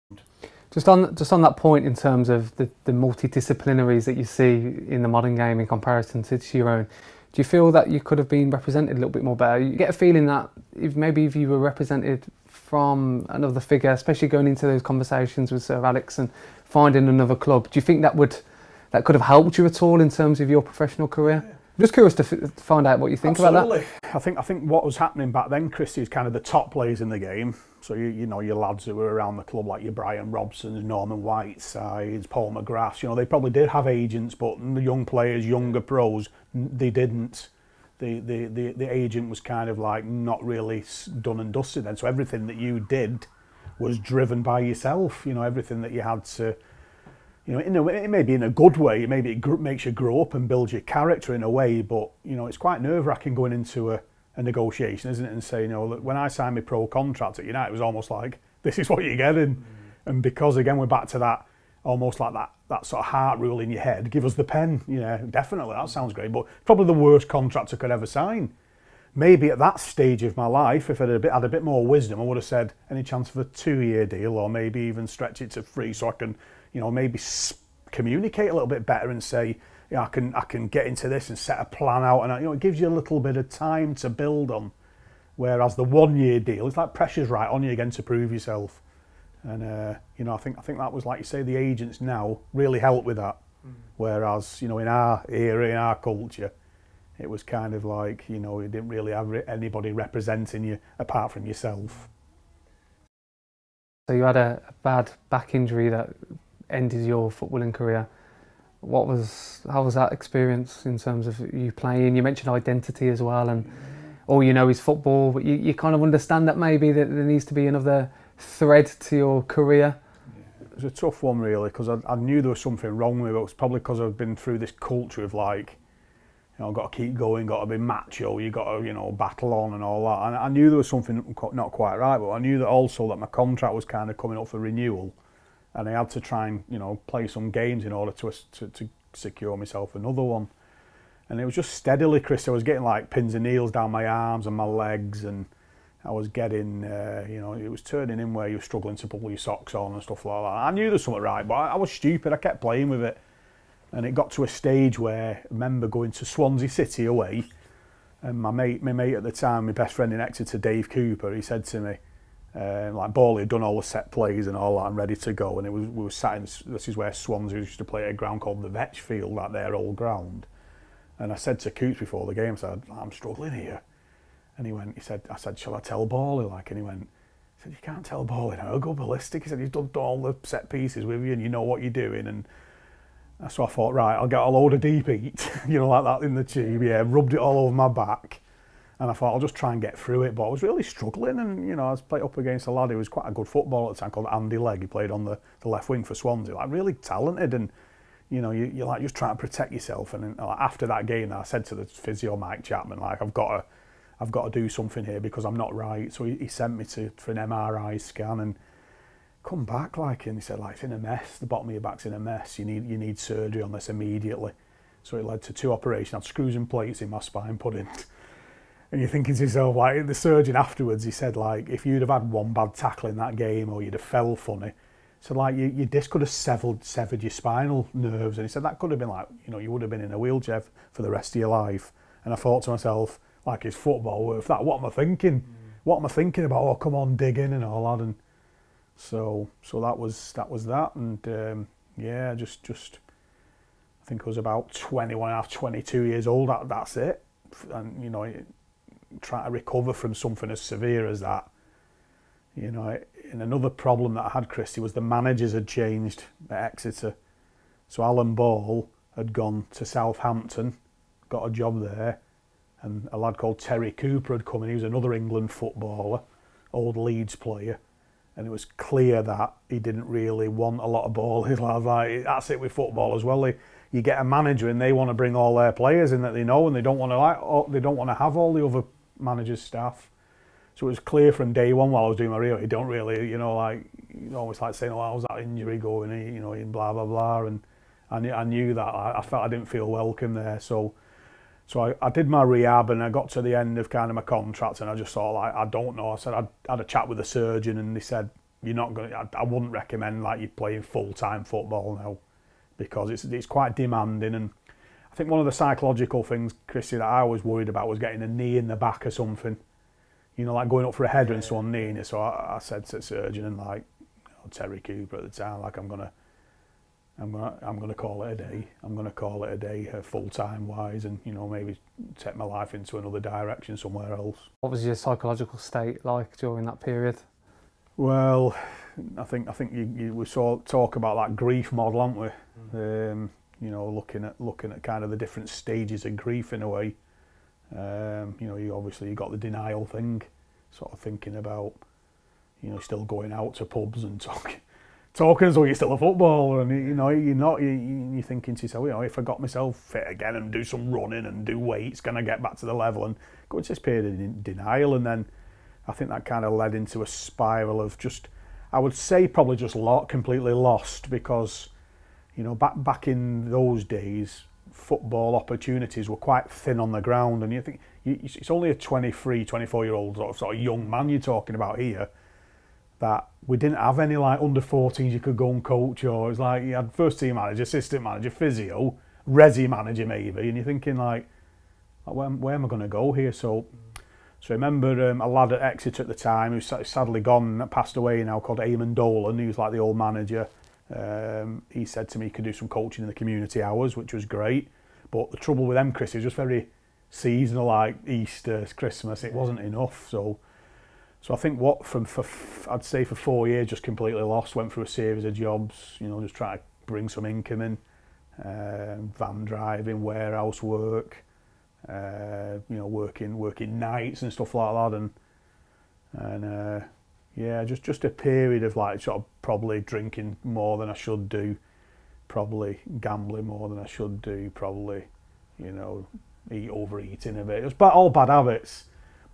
Just on just on that point, in terms of the, the multidisciplinaries that you see in the modern game in comparison to, to your own, do you feel that you could have been represented a little bit more better? You get a feeling that if maybe if you were represented from another figure, especially going into those conversations with Sir Alex and finding another club, do you think that would that could have helped you at all in terms of your professional career? I'm just curious to f- find out what you think Absolutely. about that. I think I think what was happening back then, Christy, is kind of the top players in the game. So you you know your lads who were around the club like your Brian Robsons, Norman Whitesides, Paul McGrath. You know they probably did have agents, but the young players, younger pros, they didn't. The, the, the, the agent was kind of like not really done and dusted then. So everything that you did was driven by yourself. You know everything that you had to you know, in a way, it may be in a good way. Maybe it gr- makes you grow up and build your character in a way. But you know, it's quite nerve wracking going into a a negotiation, isn't it? And say, you know, that when I signed my pro contract at United, it was almost like this is what you're getting. Mm. And because again, we're back to that almost like that that sort of heart rule in your head. Give us the pen, you know, definitely that sounds great. But probably the worst contract I could ever sign. Maybe at that stage of my life, if I had a bit, had a bit more wisdom, I would have said any chance of a two-year deal, or maybe even stretch it to three, so I can, you know, maybe communicate a little bit better and say, you know, I can I can get into this and set a plan out, and you know, it gives you a little bit of time to build on. Whereas the one-year deal, it's like pressure's right on you again to prove yourself. And uh, you know, I think I think that was like you say, the agents now really help with that. Mm. Whereas you know, in our era, in our culture, it was kind of like you know, you didn't really have anybody representing you apart from yourself. So you had a, a bad back injury that ended your footballing career what was how was that experience in terms of you playing? You mentioned identity as well, and all you know is football, but you, you kind of understand that maybe that there needs to be another thread to your career. It was a tough one really because I, I knew there was something wrong with it. It was probably because I've been through this culture of like, you know, got to keep going, got to be macho, you got to, you know, battle on and all that. And I knew there was something not quite right, but I knew that also that my contract was kind of coming up for renewal and I had to try and you know play some games in order to to, to secure myself another one. And it was just steadily, Chris. I was getting like pins and needles down my arms and my legs, and I was getting, uh, you know, it was turning in where you were struggling to pull your socks on and stuff like that. I knew there was something right, but I, I was stupid. I kept playing with it, and it got to a stage where I remember going to Swansea City away, and my mate, my mate at the time, my best friend in Exeter, Dave Cooper, he said to me, uh, like Bally had done all the set plays and all that and ready to go and it was we were sat in this is where Swansea used to play at a ground called the Vetch Field at their old ground. And I said to Coots before the game I said I'm struggling here. And he went he said I said shall I tell Bally like and he went he said you can't tell Bally now go ballistic he said you've done all the set pieces with you and you know what you're doing. And so I thought right I'll get a load of deep heat you know like that in the tube. Yeah rubbed it all over my back and I thought I'll just try and get through it. But I was really struggling, and you know I was playing up against a lad who was quite a good footballer at the time called Andy Legg. He played on the, the left wing for Swansea, like really talented, and you know you, you're like just trying to protect yourself. And uh, like, after that game, I said to the physio Mike Chapman, like I've got to, I've got to do something here because I'm not right. So he, he sent me to for an MRI scan and come back like and he said like it's in a mess the bottom of your back's in a mess you need you need surgery on this immediately so it led to two operations I had screws and plates in my spine put in and you're thinking to yourself like the surgeon afterwards he said like if you'd have had one bad tackle in that game or you'd have fell funny so like you, your disc could have severed severed your spinal nerves. And he said that could have been like you know you would have been in a wheelchair for the rest of your life. And I thought to myself like is football worth that? What am I thinking? Mm. what am I thinking about? Oh come on dig in and all that. And so so that was that was that, and um, yeah, just just I think I was about 21 and a half, 22 years old. That, that's it, and you know, trying to recover from something as severe as that. You know, and another problem that I had, Christy, was the managers had changed at Exeter. So Alan Ball had gone to Southampton, got a job there, and a lad called Terry Cooper had come in. He was another England footballer, old Leeds player and it was clear that he didn't really want a lot of ball. He's like, that's it with football as well. They, you get a manager and they want to bring all their players in that they know, and they don't want to like, they don't want to have all the other managers' staff. So it was clear from day one while I was doing my Rio, you don't really, you know, like you always like saying, "Oh, how's that injury going?" You know, blah blah blah, and I knew, I knew that I, I felt I didn't feel welcome there. So so I, I did my rehab and I got to the end of kind of my contract and I just thought like I don't know. I said I'd had a chat with the surgeon and they said you're not going. I, I wouldn't recommend like you playing full time football now because it's it's quite demanding and I think one of the psychological things, Chrissy, that I was worried about was getting a knee in the back or something. You know, like going up for a header and someone kneeing it. So I, I said to the surgeon and like you know, Terry Cooper at the time, like I'm gonna I'm gonna I'm gonna call it a day. I'm gonna call it a day, uh, full time wise, and you know maybe take my life into another direction somewhere else. What was your psychological state like during that period? Well, I think I think you, you we saw talk about that grief model, aren't we? Mm. Um, you know, looking at looking at kind of the different stages of grief in a way. Um, you know, you obviously you got the denial thing, sort of thinking about, you know, still going out to pubs and talking talking as though you're still a footballer, and you know you're not. You, are thinking to yourself, you know, if I got myself fit again and do some running and do weights, can I get back to the level? And go into this period of denial, and then I think that kind of led into a spiral of just, I would say probably just lot completely lost because, you know, back back in those days, football opportunities were quite thin on the ground, and you think you, it's only a 23, 24 year old sort of, sort of young man you're talking about here that we didn't have any like under 14s you could go and coach or it's like you had first team manager, assistant manager, physio, resi manager maybe, and you're thinking like, where, where am I going to go here? So, so I remember um, a lad at Exeter at the time who's sadly gone, passed away now, called Eamonn Dolan. Was like the old manager. Um, he said to me he could do some coaching in the community hours, which was great. But the trouble with them, Chris, is just very seasonal, like Easter, Christmas. It wasn't enough. So, so I think what from for I'd say for four years just completely lost. Went through a series of jobs, you know, just trying to bring some income in, um, van driving, warehouse work, uh, you know, working working nights and stuff like that, and and. Uh, yeah, just just a period of like sort of probably drinking more than I should do, probably gambling more than I should do, probably, you know, eat overeating a bit. It was all bad habits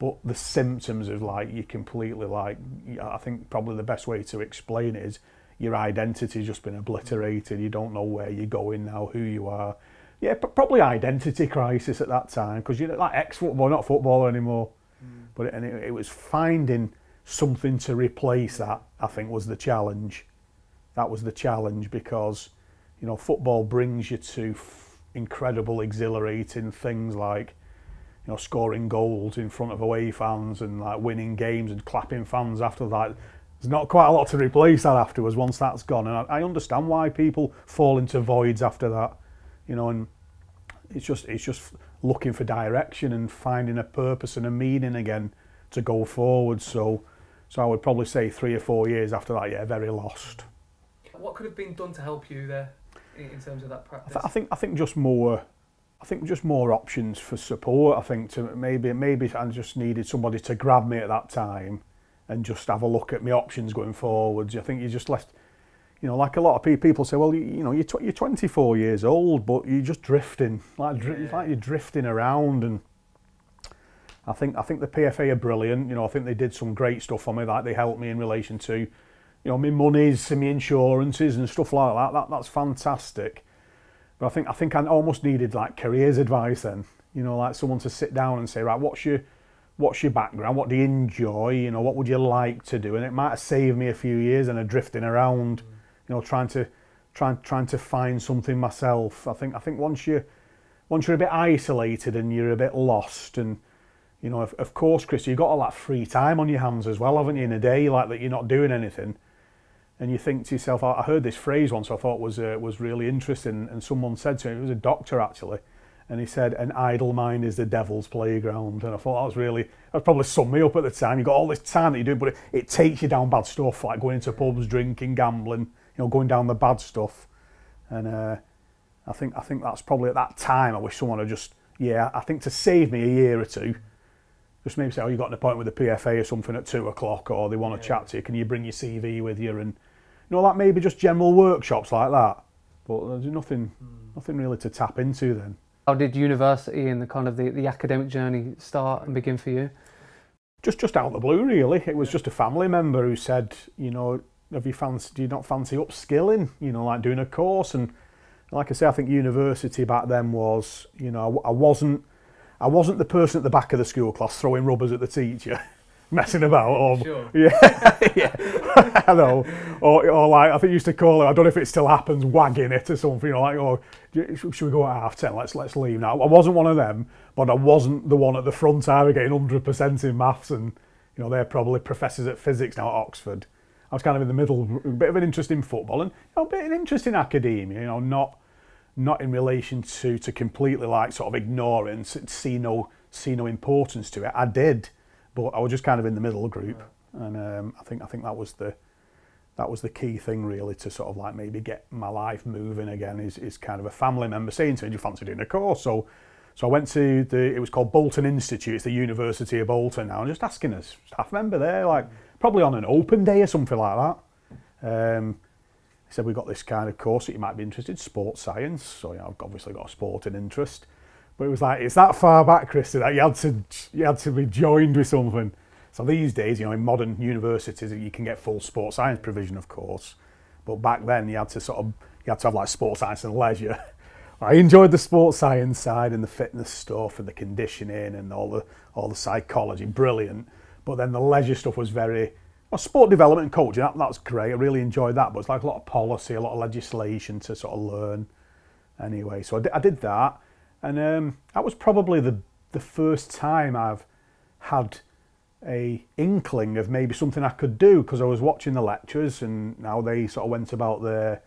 but the symptoms of like you completely like I think probably the best way to explain it is your identity's just been obliterated. You don't know where you're going now, who you are. Yeah, probably identity crisis at that time because you're like ex-football, not footballer anymore. Mm. But it, and it, it was finding something to replace that. I think was the challenge. That was the challenge because you know football brings you to f- incredible, exhilarating things like you know, scoring goals in front of away fans and like winning games and clapping fans after that. There's not quite a lot to replace that afterwards once that's gone. And I, I understand why people fall into voids after that, you know, and it's just it's just looking for direction and finding a purpose and a meaning again to go forward. So so I would probably say three or four years after that, yeah, very lost. What could have been done to help you there in terms of that practice? I, th- I think I think just more I think just more options for support. I think to maybe maybe I just needed somebody to grab me at that time and just have a look at my options going forwards. I think you just left, you know, like a lot of people say, well, you, you know, you're, tw- you're 24 years old, but you're just drifting, like yeah. like you're drifting around. And I think I think the PFA are brilliant. You know, I think they did some great stuff for me. Like they helped me in relation to, you know, my monies and my insurances and stuff like that. That that's fantastic. But I think I think I almost needed like careers advice then. You know, like someone to sit down and say, right, what's your what's your background? What do you enjoy? You know, what would you like to do? And it might have saved me a few years and a drifting around, you know, trying to trying trying to find something myself. I think I think once you once you're a bit isolated and you're a bit lost and you know, of, of course, Chris, you've got all that free time on your hands as well, haven't you, in a day like that you're not doing anything. And you think to yourself, I heard this phrase once I thought was uh, was really interesting, and someone said to me, it was a doctor actually, and he said, "An idle mind is the devil's playground." And I thought that was really that probably summed me up at the time. You've got all this time that you do, but it, it takes you down bad stuff, like going into pubs, drinking, gambling, you know, going down the bad stuff. And uh, I think I think that's probably at that time. I wish someone had just yeah. I think to save me a year or two, just maybe say, "Oh, you got an appointment with the PFA or something at two o'clock, or they want to yeah. chat to you. Can you bring your CV with you?" And you know, that maybe just general workshops like that. But there's nothing, mm. nothing really to tap into then. How did university and the kind of the, the academic journey start and begin for you? Just just out of the blue, really. It was just a family member who said, you know, have you fancy, do you not fancy upskilling? You know, like doing a course. And like I say, I think university back then was, you know, I, I wasn't, I wasn't the person at the back of the school class throwing rubbers at the teacher. messing about or sure. yeah yeah I know or, or like I think you used to call it I don't know if it still happens wagging it or something you know like oh should we go at half ten let's let's leave now I wasn't one of them but I wasn't the one at the front either getting 100% in maths and you know they're probably professors at physics now at Oxford I was kind of in the middle a bit of an interest in football and you know, a bit of an interest in academia you know not not in relation to to completely like sort of ignore it and see no see no importance to it I did but I was just kind of in the middle group, and um, I think I think that was the that was the key thing really to sort of like maybe get my life moving again. Is is kind of a family member saying to me, "Do you fancy doing a course?" So so I went to the it was called Bolton Institute. It's the University of Bolton now, and just asking a staff member there, like probably on an open day or something like that. Um, he said, We've got this kind of course that you might be interested in, sports science. So, you know, I've obviously got a sporting interest. But it was like it's that far back, Chris, that you had to you had to be joined with something. So these days, you know, in modern universities, you can get full sports science provision, of course. But back then, you had to sort of you had to have like sports science and leisure. I enjoyed the sports science side and the fitness stuff and the conditioning and all the all the psychology, brilliant. But then the leisure stuff was very well, sport development and coaching. That, that's great. I really enjoyed that. But it's like a lot of policy, a lot of legislation to sort of learn. Anyway, so I did, I did that. And um, that was probably the, the first time I've had a inkling of maybe something I could do because I was watching the lectures and now they sort of went about their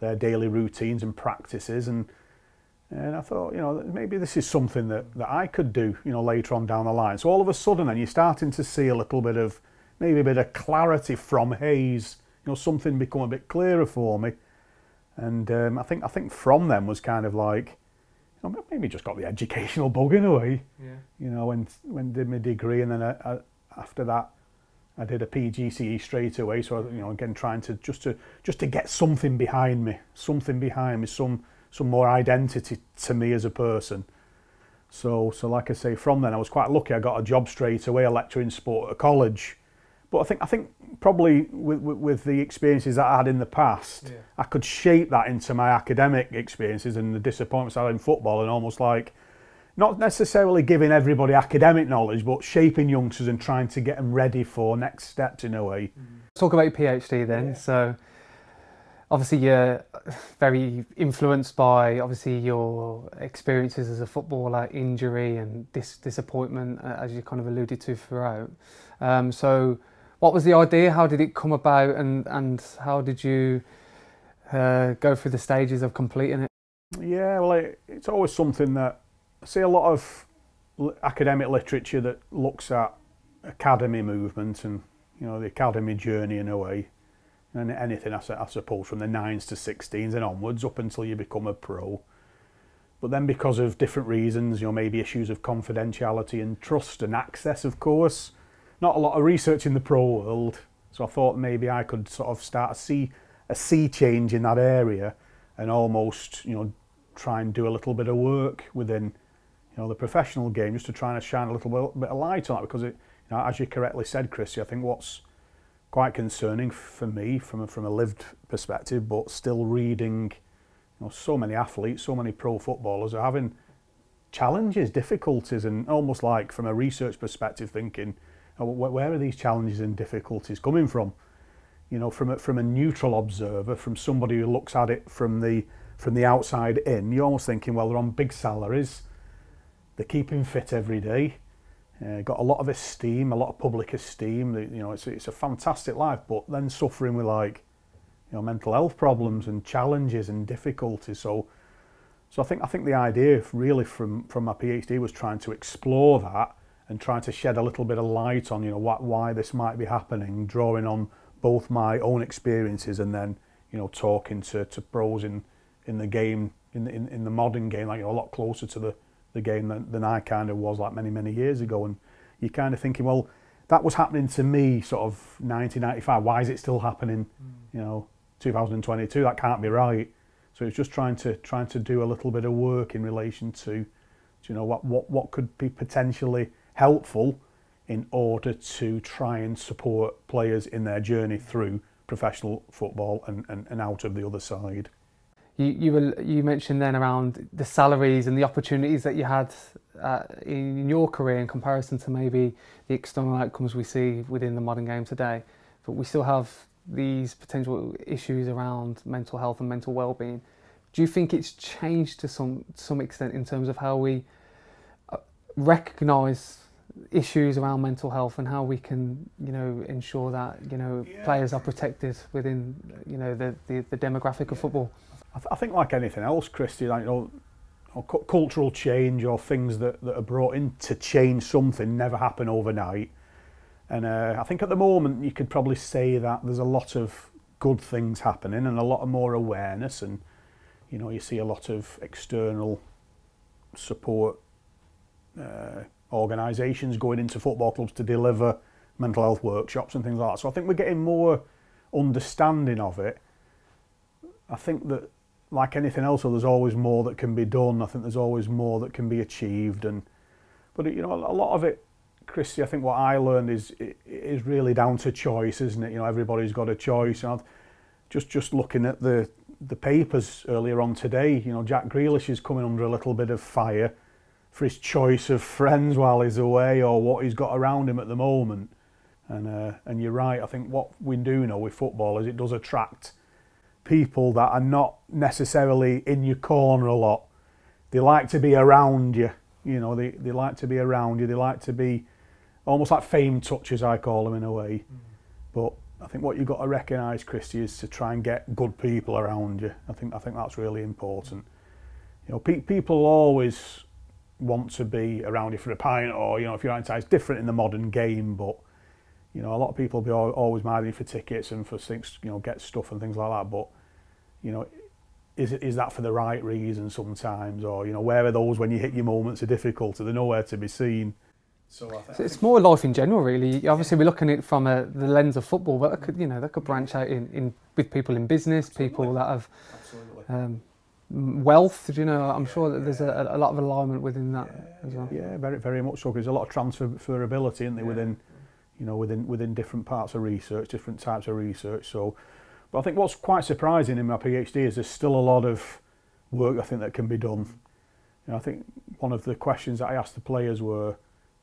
their daily routines and practices and and I thought, you know, maybe this is something that, that I could do, you know, later on down the line. So all of a sudden then you're starting to see a little bit of maybe a bit of clarity from Hayes, you know, something become a bit clearer for me. And um, I think I think from them was kind of like you know, maybe just got the educational bug in a way. Yeah. You know, when when did my degree, and then I, I, after that, I did a PGCE straight away. So you know, again, trying to just to just to get something behind me, something behind me, some some more identity to me as a person. So so like I say, from then I was quite lucky. I got a job straight away, a lecturer in sport at a college. But I think I think probably with, with, with the experiences that I had in the past, yeah. I could shape that into my academic experiences and the disappointments I had in football, and almost like not necessarily giving everybody academic knowledge, but shaping youngsters and trying to get them ready for next steps in a way. Let's talk about your PhD then. Yeah. So obviously you're very influenced by obviously your experiences as a footballer, injury and dis- disappointment, uh, as you kind of alluded to throughout. Um, so what was the idea? How did it come about, and and how did you uh, go through the stages of completing it? Yeah, well, it, it's always something that I see a lot of academic literature that looks at academy movement and you know the academy journey in a way, and anything I, I suppose from the nines to sixteens and onwards up until you become a pro. but then because of different reasons, you know, maybe issues of confidentiality and trust and access, of course, not a lot of research in the pro world. So I thought maybe I could sort of start a sea a sea change in that area and almost, you know, try and do a little bit of work within, you know, the professional game just to try and shine a little bit of light on it because it, you know, as you correctly said, Chrissy, I think what's quite concerning for me from a, from a lived perspective, but still reading, you know, so many athletes, so many pro footballers are having challenges, difficulties, and almost like from a research perspective, thinking, where are these challenges and difficulties coming from? You know, from a, from a neutral observer, from somebody who looks at it from the from the outside in, you're almost thinking, well, they're on big salaries, they're keeping fit every day, uh, got a lot of esteem, a lot of public esteem. You know, it's a, it's a fantastic life, but then suffering with like, you know, mental health problems and challenges and difficulties. So, so I think I think the idea really from from my PhD was trying to explore that and trying to shed a little bit of light on you know what why this might be happening, drawing on both my own experiences and then you know talking to to pros in in the game in in, in the modern game, like you know, a lot closer to the the game than, than I kind of was like many many years ago, and you're kind of thinking, well, that was happening to me sort of 1995. Why is it still happening? Mm. You know, 2022. That can't be right. So it's just trying to trying to do a little bit of work in relation to, you know, what what what could be potentially helpful in order to try and support players in their journey through professional football and, and, and out of the other side you you were you mentioned then around the salaries and the opportunities that you had uh, in your career in comparison to maybe the external outcomes we see within the modern game today. But we still have these potential issues around mental health and mental well-being. Do you think it's changed to some some extent in terms of how we uh, recognise issues around mental health and how we can you know ensure that you know yeah. players are protected within you know the the, the demographic yeah. of football I, th I think like anything else Christy like you know or cu cultural change or things that that are brought in to change something never happen overnight and uh, I think at the moment you could probably say that there's a lot of good things happening and a lot of more awareness and you know you see a lot of external support uh, organisations going into football clubs to deliver mental health workshops and things like that. So I think we're getting more understanding of it. I think that, like anything else, there's always more that can be done. I think there's always more that can be achieved. And but you know, a lot of it, Christy. I think what I learned is is really down to choice, isn't it? You know, everybody's got a choice. And just just looking at the the papers earlier on today, you know, Jack Grealish is coming under a little bit of fire. For his choice of friends while he's away or what he's got around him at the moment. And uh, and you're right. I think what we do know with football is it does attract people that are not necessarily in your corner a lot. They like to be around you. You know, they, they like to be around you. They like to be almost like fame touches, I call them in a way. Mm. But I think what you've got to recognise, Christy, is to try and get good people around you. I think I think that's really important. You know, pe- people always want to be around you for a pint, or you know, if you're outside, it's different in the modern game. But you know, a lot of people will be always minding for tickets and for things, you know, get stuff and things like that. But you know, is is that for the right reason sometimes, or you know, where are those when you hit your moments of difficulty? They're nowhere to be seen. So, so it's more life in general, really. Obviously, we're looking at it from a, the lens of football, but that could, you know, that could branch out in, in with people in business, Absolutely. people that have um, wealth. You know, I'm yeah, sure that there's a, a lot of alignment within that yeah, as well. Yeah, very very much so. There's a lot of transferability, isn't there, yeah. within you know within within different parts of research, different types of research. So, but I think what's quite surprising in my PhD is there's still a lot of work I think that can be done. You know, I think one of the questions that I asked the players were.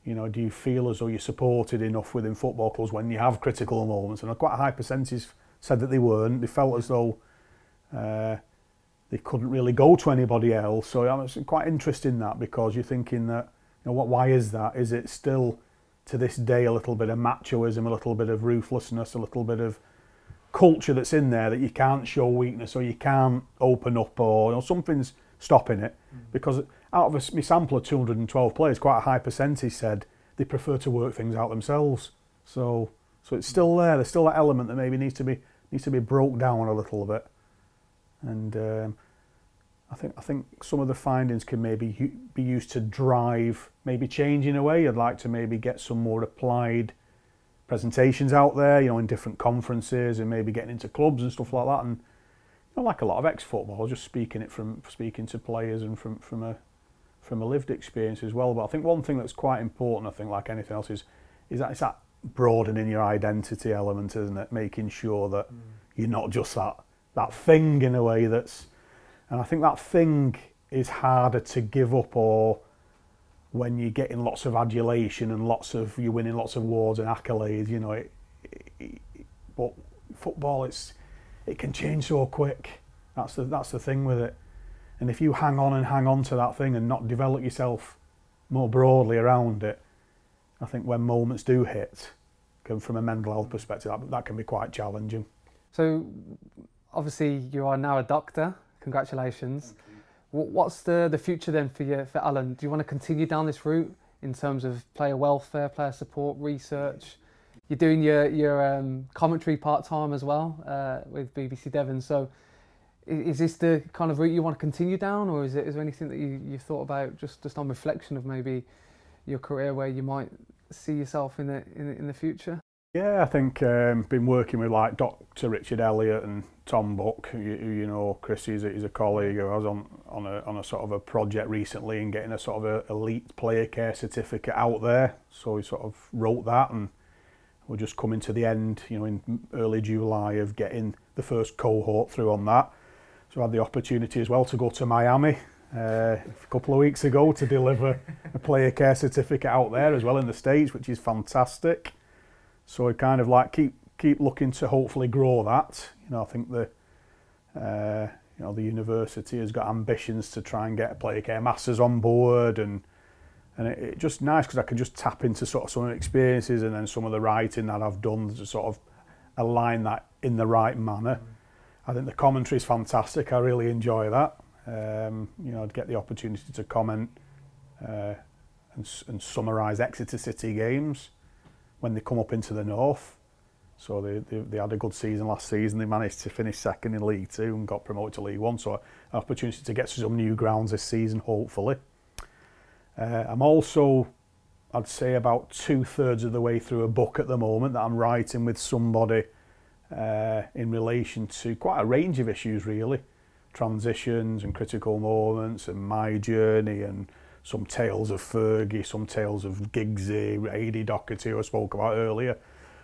You know, do you feel as though you're supported enough within football clubs when you have critical moments? And quite a high percentage said that they weren't. They felt as though uh, they couldn't really go to anybody else. So yeah, it's quite interesting that because you're thinking that, you know, what? Why is that? Is it still to this day a little bit of machoism, a little bit of ruthlessness, a little bit of culture that's in there that you can't show weakness or you can't open up or you know, something's stopping it. Mm. Because out of a my sample of 212 players, quite a high percentage said they prefer to work things out themselves. So so it's still there. There's still that element that maybe needs to be needs to be broke down a little bit. And um, I think I think some of the findings can maybe be used to drive maybe change in a way. I'd like to maybe get some more applied presentations out there, you know, in different conferences and maybe getting into clubs and stuff like that. And you know, like a lot of ex-football, just speaking it from speaking to players and from from a from a lived experience as well. But I think one thing that's quite important, I think, like anything else, is is that it's that broadening your identity element, isn't it? Making sure that mm. you're not just that that thing in a way that's and I think that thing is harder to give up or when you're getting lots of adulation and lots of you're winning lots of awards and accolades, you know, it, it, it, but football it's it can change so quick. That's the that's the thing with it. And if you hang on and hang on to that thing and not develop yourself more broadly around it, I think when moments do hit, from a mental health perspective, that, that can be quite challenging. So, obviously, you are now a doctor. Congratulations. What's the, the future then for you, for Alan? Do you want to continue down this route in terms of player welfare, player support, research? You're doing your your um, commentary part time as well uh, with BBC Devon. So, is, this the kind of route you want to continue down, or is it is there anything that you you've thought about just just on reflection of maybe your career where you might see yourself in the in, in the future? Yeah, I think um, been working with like Dr. Richard Elliott and Tom Buck, who, who you know, Chris, he's a, a colleague. I was on on a on a sort of a project recently and getting a sort of a elite player care certificate out there. So we sort of wrote that, and we're just coming to the end, you know, in early July of getting the first cohort through on that. So I had the opportunity as well to go to Miami uh, a couple of weeks ago to deliver a player care certificate out there as well in the States, which is fantastic. So I kind of like keep keep looking to hopefully grow that. You know, I think the uh, you know the university has got ambitions to try and get a player care masters on board, and and it, it just nice because I can just tap into sort of some experiences and then some of the writing that I've done to sort of align that in the right manner. I think the commentary is fantastic. I really enjoy that. Um, you know, I'd get the opportunity to comment uh, and, and summarise Exeter City games when they come up into the north. So they, they, they had a good season last season. They managed to finish second in League Two and got promoted to League One. So an opportunity to get to some new grounds this season, hopefully. Uh, I'm also, I'd say, about two thirds of the way through a book at the moment that I'm writing with somebody uh, in relation to quite a range of issues, really. Transitions and critical moments and my journey and some tales of Fergie, some tales of Giggsy, Ady Doherty, who I spoke about earlier.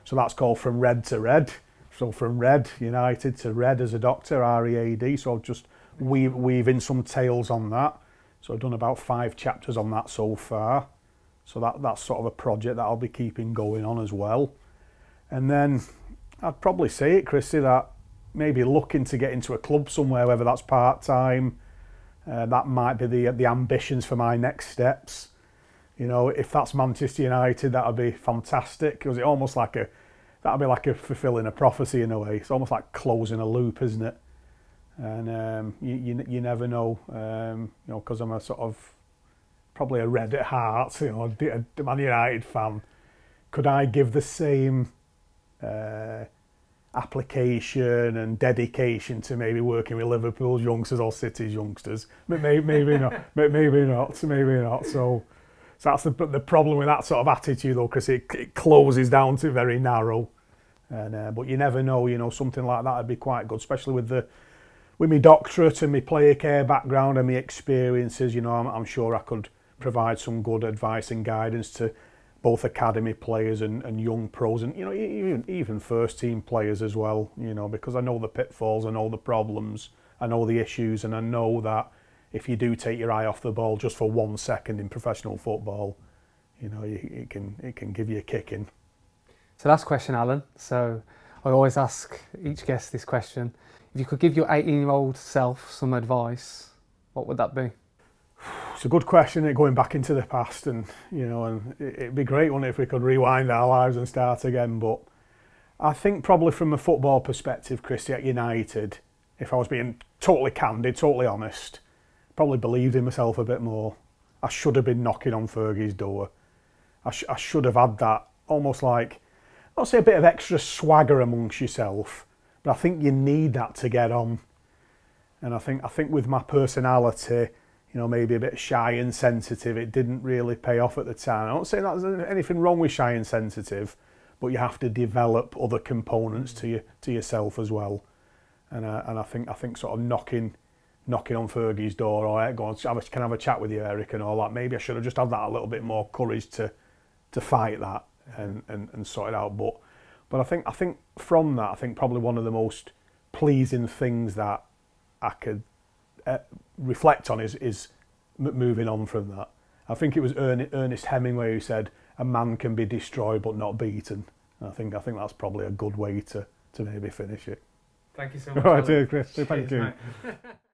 So that's called From Red to Read. So from Red United to Read as a doctor, R-E-A-D. So I've just weave, weave in some tales on that. So I've done about five chapters on that so far. So that, that's sort of a project that I'll be keeping going on as well. And then I'd probably say it, Chrissy, that maybe looking to get into a club somewhere, whether that's part time, uh, that might be the the ambitions for my next steps. You know, if that's Manchester United, that would be fantastic. Because it almost like a that'd be like a fulfilling a prophecy in a way. It's almost like closing a loop, isn't it? And um, you, you you never know. Um, you know, because I'm a sort of probably a red at heart. You know, a Man United fan. Could I give the same? Uh, application and dedication to maybe working with Liverpool's youngsters or City's youngsters. Maybe, maybe not. maybe not. Maybe not. So, so that's the, the problem with that sort of attitude, though, because it, it closes down to very narrow. And uh, but you never know. You know, something like that would be quite good, especially with the with my doctorate and my player care background and my experiences. You know, I'm, I'm sure I could provide some good advice and guidance to both academy players and, and young pros and you know even even first team players as well you know because I know the pitfalls I know the problems I know the issues and I know that if you do take your eye off the ball just for one second in professional football you know it can it can give you a kicking so last question Alan. So I always ask each guest this question. If you could give your 18 year old self some advice what would that be it's a good question. Eh, going back into the past, and you know, and it'd be great, it, if we could rewind our lives and start again. But I think probably from a football perspective, Christy at United, if I was being totally candid, totally honest, probably believed in myself a bit more. I should have been knocking on Fergie's door. I, sh- I should have had that almost like, I'll say a bit of extra swagger amongst yourself, but I think you need that to get on And I think I think with my personality, you know, maybe a bit shy and sensitive, it didn't really pay off at the time. I don't say that there's anything wrong with shy and sensitive, but you have to develop other components to you to yourself as well. And uh, and I think I think sort of knocking knocking on Fergie's door or hey, go on, can have a chat with you, Eric, and all that. Maybe I should have just had that a little bit more courage to to fight that and, and, and sort it out. But but I think I think from that, I think probably one of the most pleasing things that I could uh, reflect on is is moving on from that. I think it was Ernest Hemingway who said, "A man can be destroyed but not beaten." And I think I think that's probably a good way to to maybe finish it. Thank you so much. All right, Chris. Thank you.